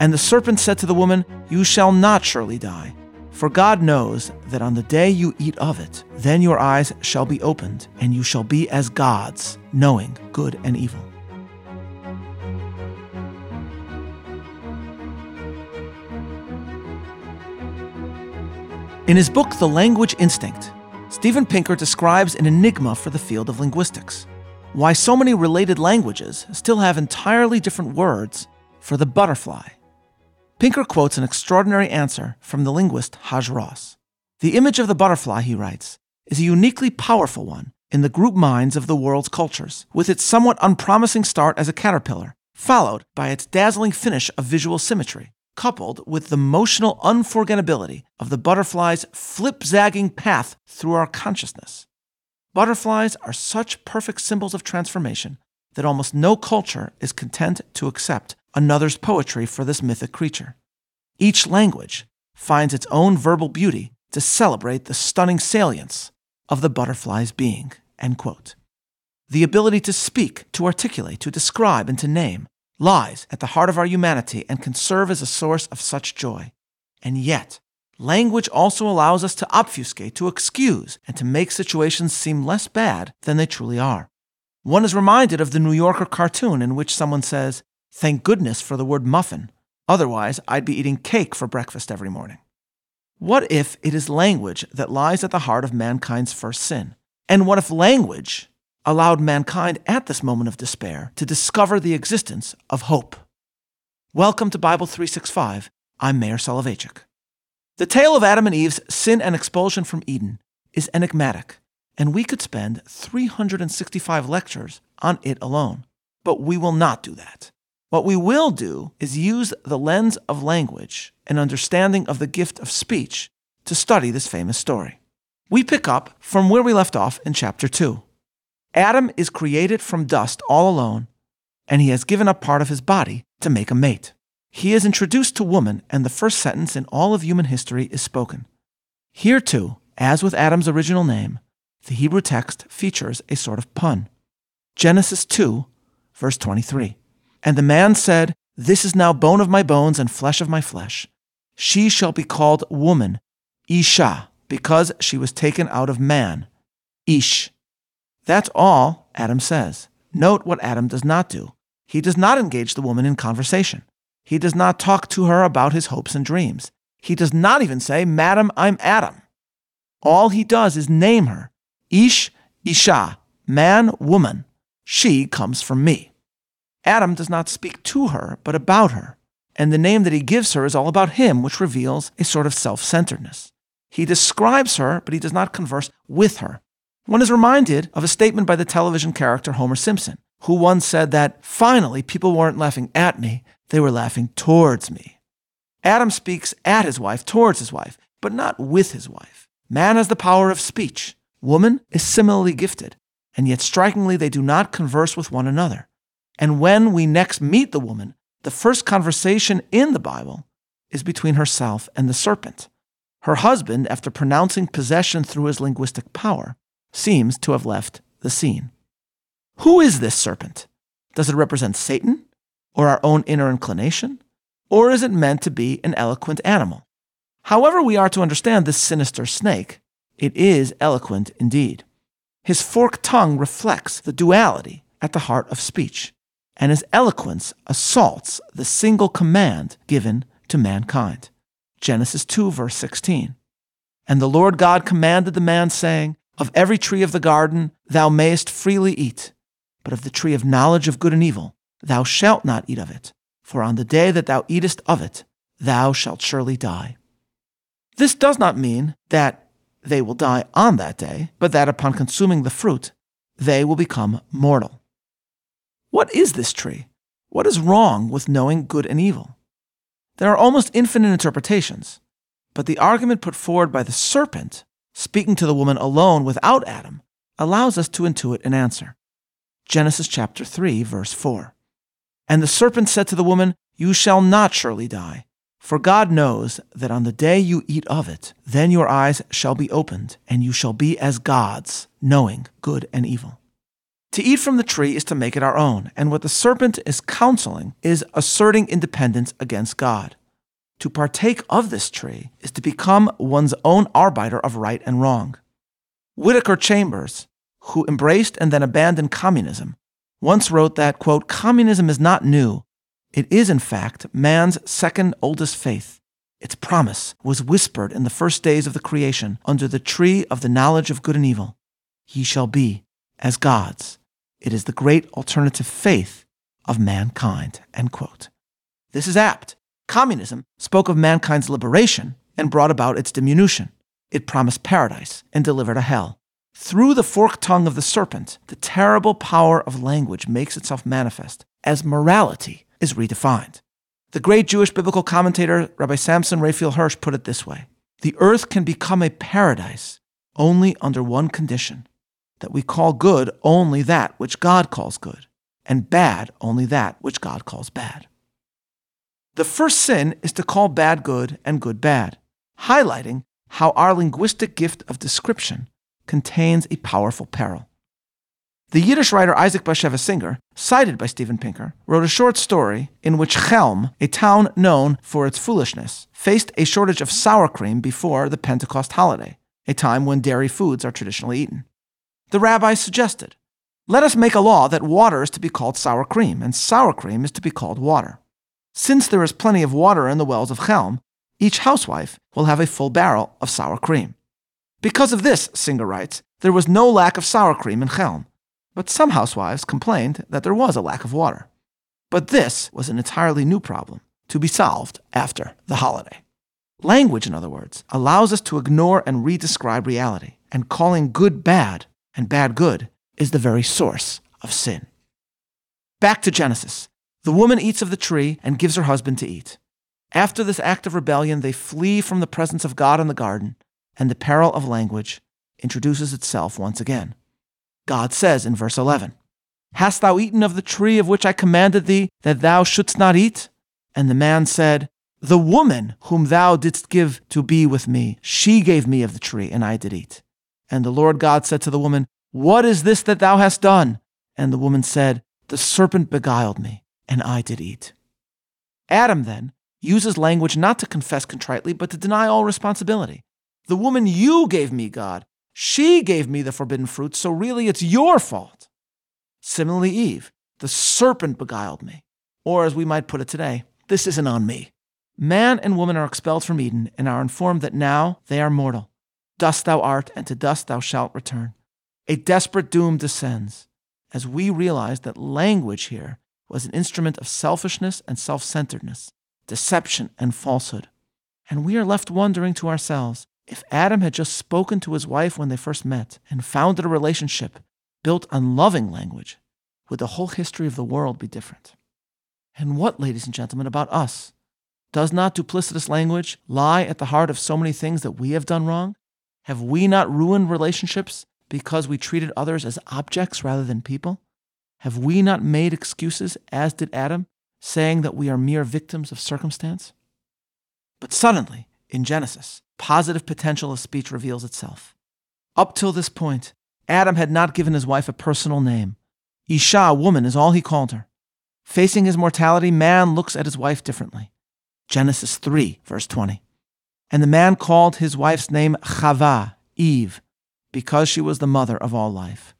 And the serpent said to the woman, You shall not surely die. For God knows that on the day you eat of it, then your eyes shall be opened, and you shall be as gods, knowing good and evil. In his book, The Language Instinct, Steven Pinker describes an enigma for the field of linguistics why so many related languages still have entirely different words for the butterfly. Pinker quotes an extraordinary answer from the linguist Haj Ross. The image of the butterfly, he writes, is a uniquely powerful one in the group minds of the world's cultures, with its somewhat unpromising start as a caterpillar, followed by its dazzling finish of visual symmetry, coupled with the emotional unforgettability of the butterfly's flip zagging path through our consciousness. Butterflies are such perfect symbols of transformation that almost no culture is content to accept another's poetry for this mythic creature. Each language finds its own verbal beauty to celebrate the stunning salience of the butterfly's being. The ability to speak, to articulate, to describe, and to name lies at the heart of our humanity and can serve as a source of such joy. And yet, language also allows us to obfuscate, to excuse, and to make situations seem less bad than they truly are. One is reminded of the New Yorker cartoon in which someone says, Thank goodness for the word muffin. Otherwise, I'd be eating cake for breakfast every morning. What if it is language that lies at the heart of mankind's first sin? And what if language allowed mankind at this moment of despair to discover the existence of hope? Welcome to Bible 365. I'm Meir Soloveichik. The tale of Adam and Eve's sin and expulsion from Eden is enigmatic, and we could spend 365 lectures on it alone. But we will not do that. What we will do is use the lens of language and understanding of the gift of speech to study this famous story. We pick up from where we left off in chapter 2. Adam is created from dust all alone, and he has given up part of his body to make a mate. He is introduced to woman, and the first sentence in all of human history is spoken. Here, too, as with Adam's original name, the Hebrew text features a sort of pun. Genesis 2, verse 23. And the man said, This is now bone of my bones and flesh of my flesh. She shall be called woman, Isha, because she was taken out of man, Ish. That's all Adam says. Note what Adam does not do. He does not engage the woman in conversation. He does not talk to her about his hopes and dreams. He does not even say, Madam, I'm Adam. All he does is name her Ish, Isha, man, woman. She comes from me. Adam does not speak to her, but about her. And the name that he gives her is all about him, which reveals a sort of self centeredness. He describes her, but he does not converse with her. One is reminded of a statement by the television character Homer Simpson, who once said that finally people weren't laughing at me, they were laughing towards me. Adam speaks at his wife, towards his wife, but not with his wife. Man has the power of speech. Woman is similarly gifted, and yet strikingly they do not converse with one another. And when we next meet the woman, the first conversation in the Bible is between herself and the serpent. Her husband, after pronouncing possession through his linguistic power, seems to have left the scene. Who is this serpent? Does it represent Satan or our own inner inclination? Or is it meant to be an eloquent animal? However, we are to understand this sinister snake, it is eloquent indeed. His forked tongue reflects the duality at the heart of speech and his eloquence assaults the single command given to mankind. Genesis 2, verse 16. And the Lord God commanded the man, saying, Of every tree of the garden thou mayest freely eat, but of the tree of knowledge of good and evil thou shalt not eat of it, for on the day that thou eatest of it thou shalt surely die. This does not mean that they will die on that day, but that upon consuming the fruit, they will become mortal. What is this tree? What is wrong with knowing good and evil? There are almost infinite interpretations, but the argument put forward by the serpent, speaking to the woman alone without Adam, allows us to intuit an answer. Genesis chapter 3, verse 4. And the serpent said to the woman, You shall not surely die, for God knows that on the day you eat of it, then your eyes shall be opened, and you shall be as gods, knowing good and evil. To eat from the tree is to make it our own, and what the serpent is counseling is asserting independence against God. To partake of this tree is to become one's own arbiter of right and wrong. Whittaker Chambers, who embraced and then abandoned communism, once wrote that, quote, communism is not new. It is, in fact, man's second oldest faith. Its promise was whispered in the first days of the creation under the tree of the knowledge of good and evil. Ye shall be as gods. It is the great alternative faith of mankind. End quote. This is apt. Communism spoke of mankind's liberation and brought about its diminution. It promised paradise and delivered a hell. Through the forked tongue of the serpent, the terrible power of language makes itself manifest as morality is redefined. The great Jewish biblical commentator Rabbi Samson Raphael Hirsch put it this way The earth can become a paradise only under one condition that we call good only that which God calls good, and bad only that which God calls bad. The first sin is to call bad good and good bad, highlighting how our linguistic gift of description contains a powerful peril. The Yiddish writer Isaac Bashevis Singer, cited by Steven Pinker, wrote a short story in which Chelm, a town known for its foolishness, faced a shortage of sour cream before the Pentecost holiday, a time when dairy foods are traditionally eaten. The rabbi suggested, let us make a law that water is to be called sour cream, and sour cream is to be called water. Since there is plenty of water in the wells of Chelm, each housewife will have a full barrel of sour cream. Because of this, Singer writes, there was no lack of sour cream in Chelm, but some housewives complained that there was a lack of water. But this was an entirely new problem to be solved after the holiday. Language, in other words, allows us to ignore and redescribe reality, and calling good bad and bad good is the very source of sin. Back to Genesis. The woman eats of the tree and gives her husband to eat. After this act of rebellion, they flee from the presence of God in the garden, and the peril of language introduces itself once again. God says in verse 11, Hast thou eaten of the tree of which I commanded thee that thou shouldst not eat? And the man said, The woman whom thou didst give to be with me, she gave me of the tree, and I did eat. And the Lord God said to the woman, What is this that thou hast done? And the woman said, The serpent beguiled me, and I did eat. Adam then uses language not to confess contritely, but to deny all responsibility. The woman you gave me, God, she gave me the forbidden fruit, so really it's your fault. Similarly, Eve, the serpent beguiled me. Or as we might put it today, this isn't on me. Man and woman are expelled from Eden and are informed that now they are mortal. Dust thou art, and to dust thou shalt return. A desperate doom descends as we realize that language here was an instrument of selfishness and self centeredness, deception and falsehood. And we are left wondering to ourselves if Adam had just spoken to his wife when they first met and founded a relationship built on loving language, would the whole history of the world be different? And what, ladies and gentlemen, about us? Does not duplicitous language lie at the heart of so many things that we have done wrong? Have we not ruined relationships because we treated others as objects rather than people? Have we not made excuses, as did Adam, saying that we are mere victims of circumstance? But suddenly, in Genesis, positive potential of speech reveals itself. Up till this point, Adam had not given his wife a personal name. Isha, woman, is all he called her. Facing his mortality, man looks at his wife differently. Genesis 3, verse 20. And the man called his wife's name Chava, Eve, because she was the mother of all life.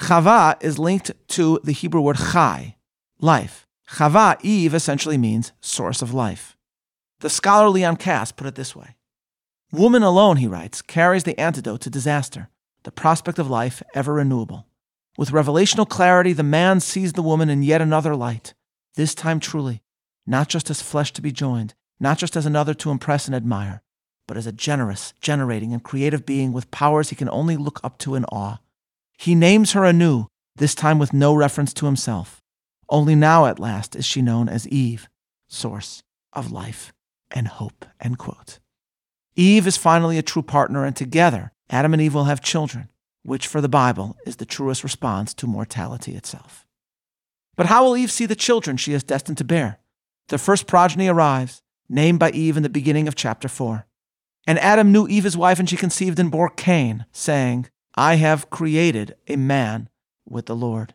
Chava is linked to the Hebrew word chai, life. Chava, Eve, essentially means source of life. The scholar Leon Kass put it this way Woman alone, he writes, carries the antidote to disaster, the prospect of life ever renewable. With revelational clarity, the man sees the woman in yet another light, this time truly, not just as flesh to be joined, not just as another to impress and admire, but as a generous, generating, and creative being with powers he can only look up to in awe. He names her anew, this time with no reference to himself. Only now, at last, is she known as Eve, source of life and hope. End quote. Eve is finally a true partner, and together, Adam and Eve will have children, which for the Bible is the truest response to mortality itself. But how will Eve see the children she is destined to bear? The first progeny arrives, named by Eve in the beginning of chapter 4. And Adam knew Eve his wife, and she conceived and bore Cain, saying, I have created a man with the Lord.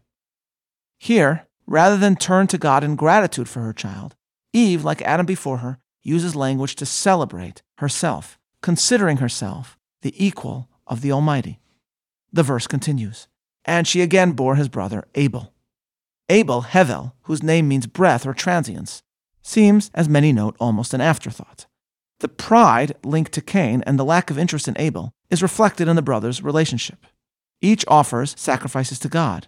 Here, rather than turn to God in gratitude for her child, Eve, like Adam before her, uses language to celebrate herself, considering herself the equal of the Almighty. The verse continues And she again bore his brother Abel. Abel, Hevel, whose name means breath or transience, seems, as many note, almost an afterthought. The pride linked to Cain and the lack of interest in Abel is reflected in the brothers' relationship. Each offers sacrifices to God.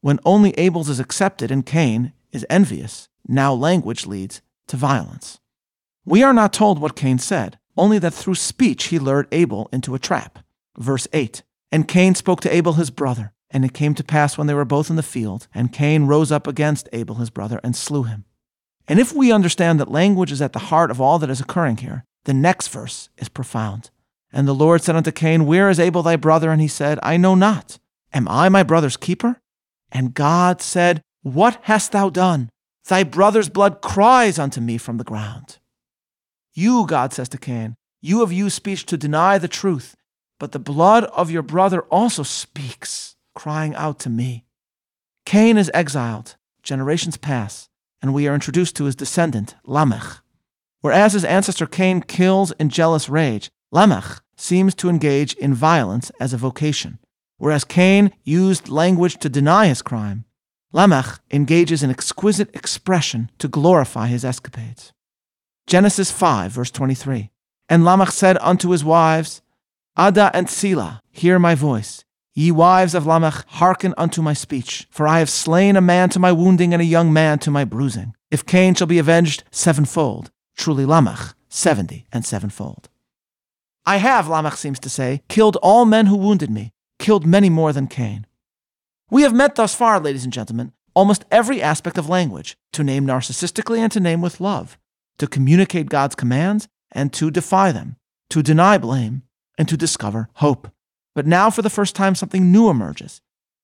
When only Abel's is accepted and Cain is envious, now language leads to violence. We are not told what Cain said, only that through speech he lured Abel into a trap. Verse 8 And Cain spoke to Abel his brother, and it came to pass when they were both in the field, and Cain rose up against Abel his brother and slew him. And if we understand that language is at the heart of all that is occurring here, the next verse is profound. And the Lord said unto Cain, Where is Abel thy brother? And he said, I know not. Am I my brother's keeper? And God said, What hast thou done? Thy brother's blood cries unto me from the ground. You, God says to Cain, you have used speech to deny the truth, but the blood of your brother also speaks, crying out to me. Cain is exiled, generations pass, and we are introduced to his descendant, Lamech. Whereas his ancestor Cain kills in jealous rage, Lamech seems to engage in violence as a vocation. Whereas Cain used language to deny his crime, Lamech engages in exquisite expression to glorify his escapades. Genesis 5, verse 23. And Lamech said unto his wives, Ada and Zillah, hear my voice. Ye wives of Lamech, hearken unto my speech. For I have slain a man to my wounding and a young man to my bruising. If Cain shall be avenged sevenfold, truly Lamech, seventy and sevenfold. I have, Lamech seems to say, killed all men who wounded me, killed many more than Cain. We have met thus far, ladies and gentlemen, almost every aspect of language, to name narcissistically and to name with love, to communicate God's commands and to defy them, to deny blame and to discover hope. But now, for the first time, something new emerges.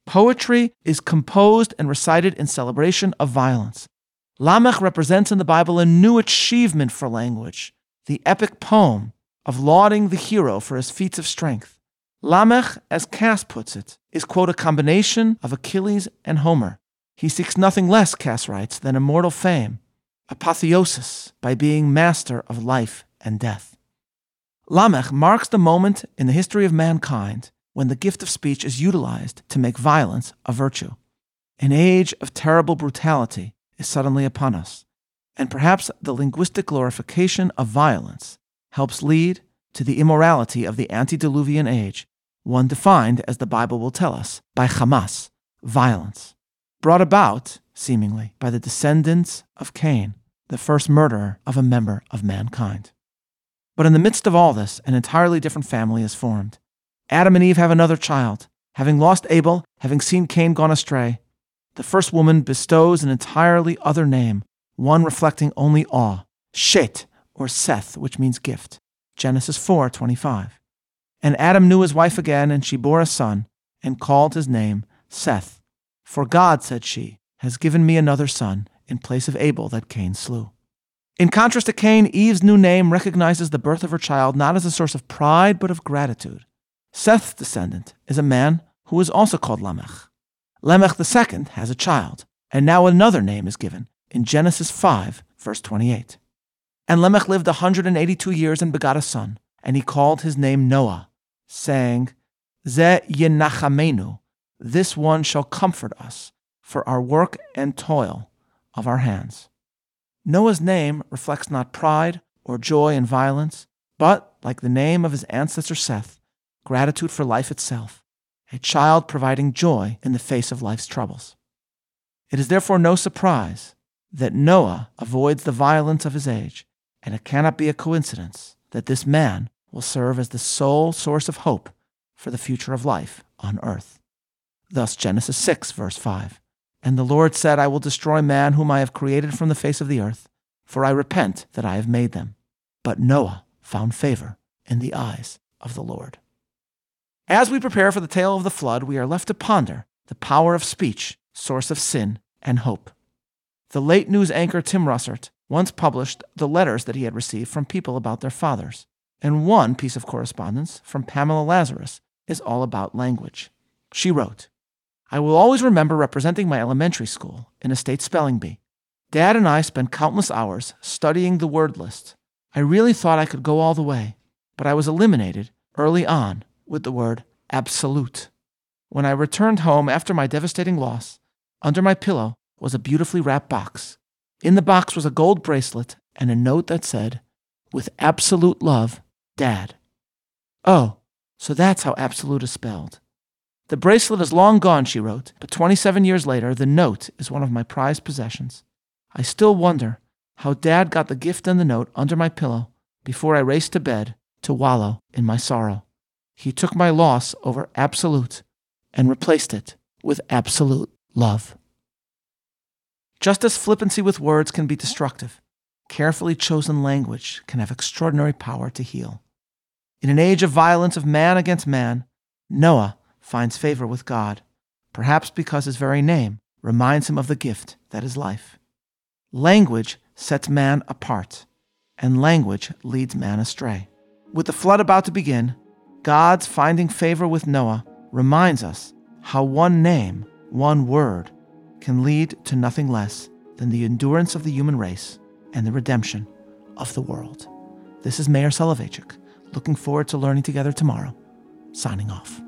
Poetry is composed and recited in celebration of violence. Lamech represents in the Bible a new achievement for language, the epic poem of lauding the hero for his feats of strength. Lamech, as Kass puts it, is, quote, a combination of Achilles and Homer. He seeks nothing less, Kass writes, than immortal fame, apotheosis by being master of life and death. Lamech marks the moment in the history of mankind when the gift of speech is utilized to make violence a virtue. An age of terrible brutality is suddenly upon us, and perhaps the linguistic glorification of violence helps lead to the immorality of the antediluvian age, one defined, as the Bible will tell us, by Hamas, violence, brought about, seemingly, by the descendants of Cain, the first murderer of a member of mankind. But in the midst of all this, an entirely different family is formed. Adam and Eve have another child. Having lost Abel, having seen Cain gone astray, the first woman bestows an entirely other name, one reflecting only awe, Shet, or Seth, which means gift. Genesis 4:25. And Adam knew his wife again, and she bore a son, and called his name Seth. For God, said she, has given me another son in place of Abel that Cain slew. In contrast to Cain, Eve's new name recognizes the birth of her child not as a source of pride, but of gratitude. Seth's descendant is a man who is also called Lamech. Lamech II has a child, and now another name is given in Genesis 5, verse 28. And Lamech lived a 182 years and begot a son, and he called his name Noah, saying, Ze yenachamenu, this one shall comfort us for our work and toil of our hands. Noah's name reflects not pride or joy in violence, but, like the name of his ancestor Seth, gratitude for life itself, a child providing joy in the face of life's troubles. It is therefore no surprise that Noah avoids the violence of his age, and it cannot be a coincidence that this man will serve as the sole source of hope for the future of life on earth. Thus, Genesis 6, verse 5 and the Lord said, I will destroy man whom I have created from the face of the earth, for I repent that I have made them. But Noah found favor in the eyes of the Lord. As we prepare for the tale of the flood, we are left to ponder the power of speech, source of sin and hope. The late news anchor Tim Russert once published the letters that he had received from people about their fathers, and one piece of correspondence from Pamela Lazarus is all about language. She wrote, I will always remember representing my elementary school in a state spelling bee. Dad and I spent countless hours studying the word list. I really thought I could go all the way, but I was eliminated early on with the word absolute. When I returned home after my devastating loss, under my pillow was a beautifully wrapped box. In the box was a gold bracelet and a note that said, With absolute love, Dad. Oh, so that's how absolute is spelled. The bracelet is long gone, she wrote, but 27 years later, the note is one of my prized possessions. I still wonder how Dad got the gift and the note under my pillow before I raced to bed to wallow in my sorrow. He took my loss over absolute and replaced it with absolute love. Just as flippancy with words can be destructive, carefully chosen language can have extraordinary power to heal. In an age of violence of man against man, Noah finds favor with God, perhaps because his very name reminds him of the gift that is life. Language sets man apart, and language leads man astray. With the flood about to begin, God's finding favor with Noah reminds us how one name, one word, can lead to nothing less than the endurance of the human race and the redemption of the world. This is Meir Soloveichik. Looking forward to learning together tomorrow. Signing off.